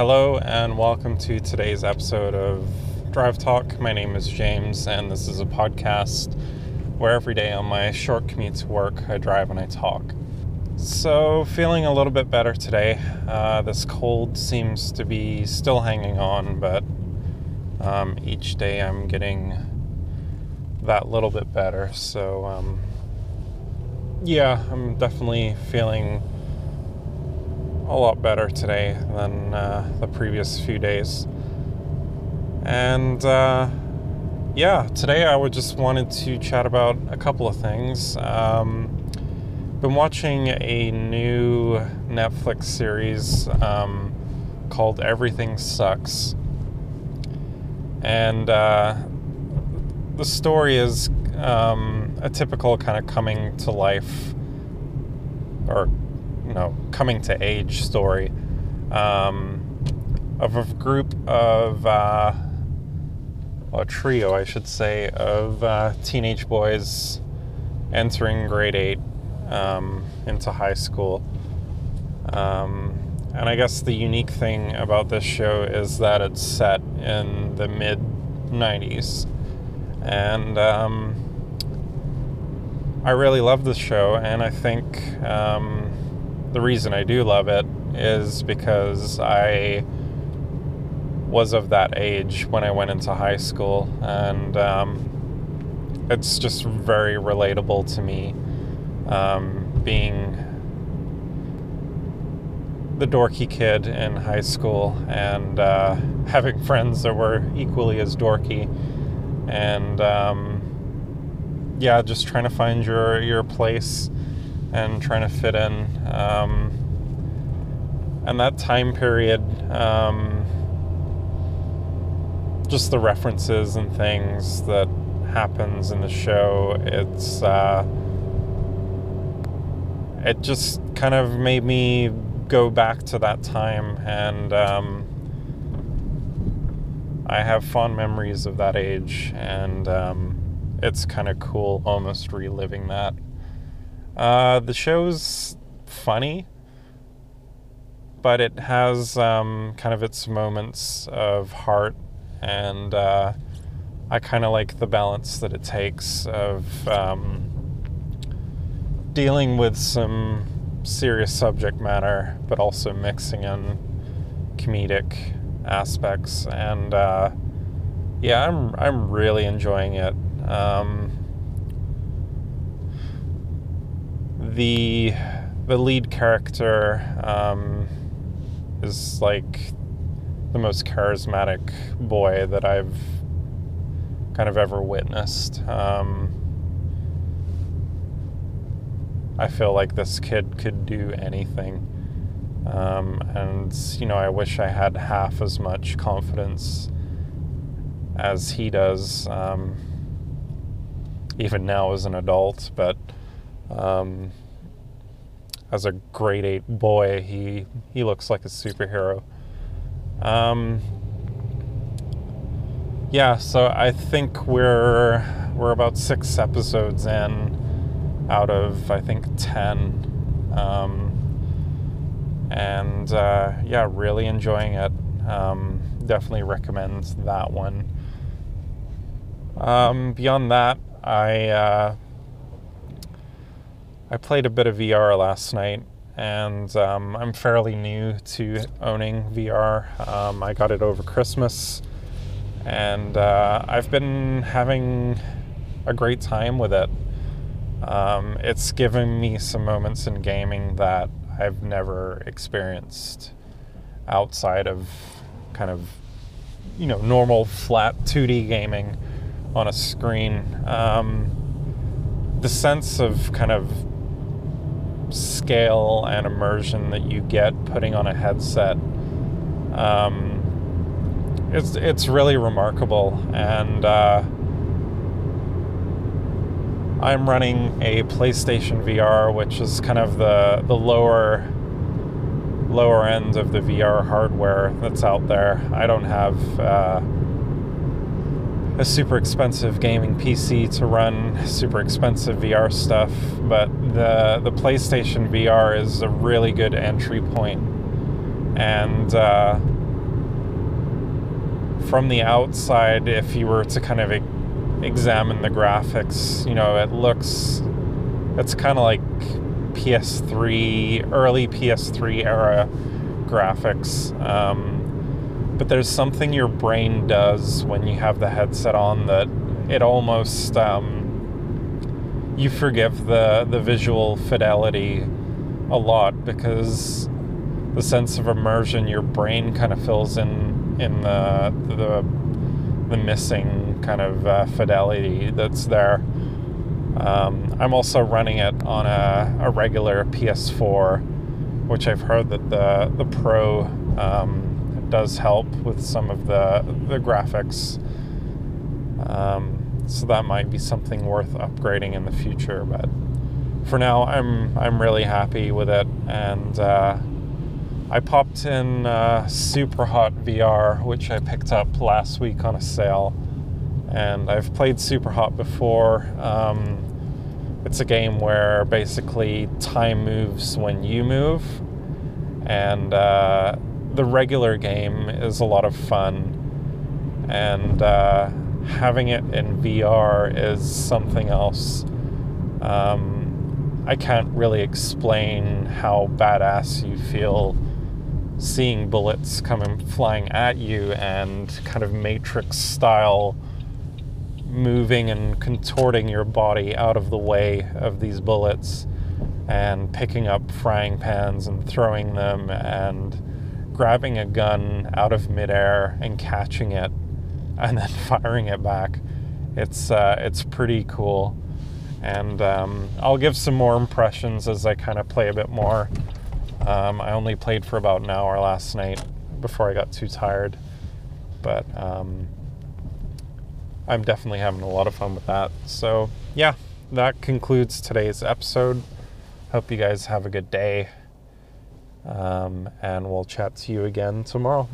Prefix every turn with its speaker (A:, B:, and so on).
A: Hello, and welcome to today's episode of Drive Talk. My name is James, and this is a podcast where every day on my short commute to work, I drive and I talk. So, feeling a little bit better today. Uh, this cold seems to be still hanging on, but um, each day I'm getting that little bit better. So, um, yeah, I'm definitely feeling a lot better today than uh, the previous few days. And uh, yeah, today I would just wanted to chat about a couple of things. Um, been watching a new Netflix series um, called Everything Sucks, and uh, the story is um, a typical kind of coming to life or you know coming to age story um, of a group of uh, a trio, I should say, of uh, teenage boys entering grade eight um, into high school. Um, and I guess the unique thing about this show is that it's set in the mid 90s. And um, I really love this show, and I think um, the reason I do love it is because I was of that age when I went into high school, and um, it's just very relatable to me um, being the dorky kid in high school and uh, having friends that were equally as dorky, and um, yeah, just trying to find your your place and trying to fit in. Um, and that time period, um, just the references and things that happens in the show, it's uh, it just kind of made me go back to that time and um, I have fond memories of that age and um, it's kind of cool almost reliving that. Uh, the show's funny, but it has um, kind of its moments of heart, and uh, I kind of like the balance that it takes of um, dealing with some serious subject matter, but also mixing in comedic aspects. And uh, yeah, I'm I'm really enjoying it. Um, the the lead character um, is like the most charismatic boy that I've kind of ever witnessed. Um, I feel like this kid could do anything. Um, and, you know, I wish I had half as much confidence as he does, um, even now as an adult. But um, as a grade eight boy, he he looks like a superhero. Um, yeah, so I think we're we're about six episodes in out of I think ten, um, and uh, yeah, really enjoying it. Um, definitely recommend that one. Um, beyond that, I. Uh, I played a bit of VR last night, and um, I'm fairly new to owning VR. Um, I got it over Christmas, and uh, I've been having a great time with it. Um, it's given me some moments in gaming that I've never experienced outside of kind of, you know, normal flat 2D gaming on a screen. Um, the sense of kind of scale and immersion that you get putting on a headset. Um, it's it's really remarkable, and uh, I'm running a PlayStation VR, which is kind of the the lower lower end of the VR hardware that's out there. I don't have. Uh, a super expensive gaming PC to run super expensive VR stuff, but the the PlayStation VR is a really good entry point, and uh, from the outside, if you were to kind of e- examine the graphics, you know, it looks, it's kind of like PS3, early PS3 era graphics. Um, but there's something your brain does when you have the headset on that it almost um, you forgive the the visual fidelity a lot because the sense of immersion your brain kind of fills in in the the, the missing kind of uh, fidelity that's there. Um, I'm also running it on a, a, regular PS4, which I've heard that the the Pro um, does help with some of the the graphics. Um, so that might be something worth upgrading in the future. But for now, I'm I'm really happy with it, and uh, I popped in uh, Superhot VR, which I picked up last week on a sale, and I've played Superhot before. Um, it's a game where basically time moves when you move, and uh, the regular game is a lot of fun, and uh, having it in VR is something else. Um, I can't really explain how badass you feel seeing bullets coming flying at you and kind of matrix style moving and contorting your body out of the way of these bullets and picking up frying pans and throwing them and grabbing a gun out of midair and catching it and then firing it back. It's uh, it's pretty cool, and um, I'll give some more impressions as I kind of play a bit more. Um, I only played for about an hour last night before I got too tired, but um, I'm definitely having a lot of fun with that. So yeah, that concludes today's episode. Hope you guys have a good day, um, and we'll chat to you again tomorrow.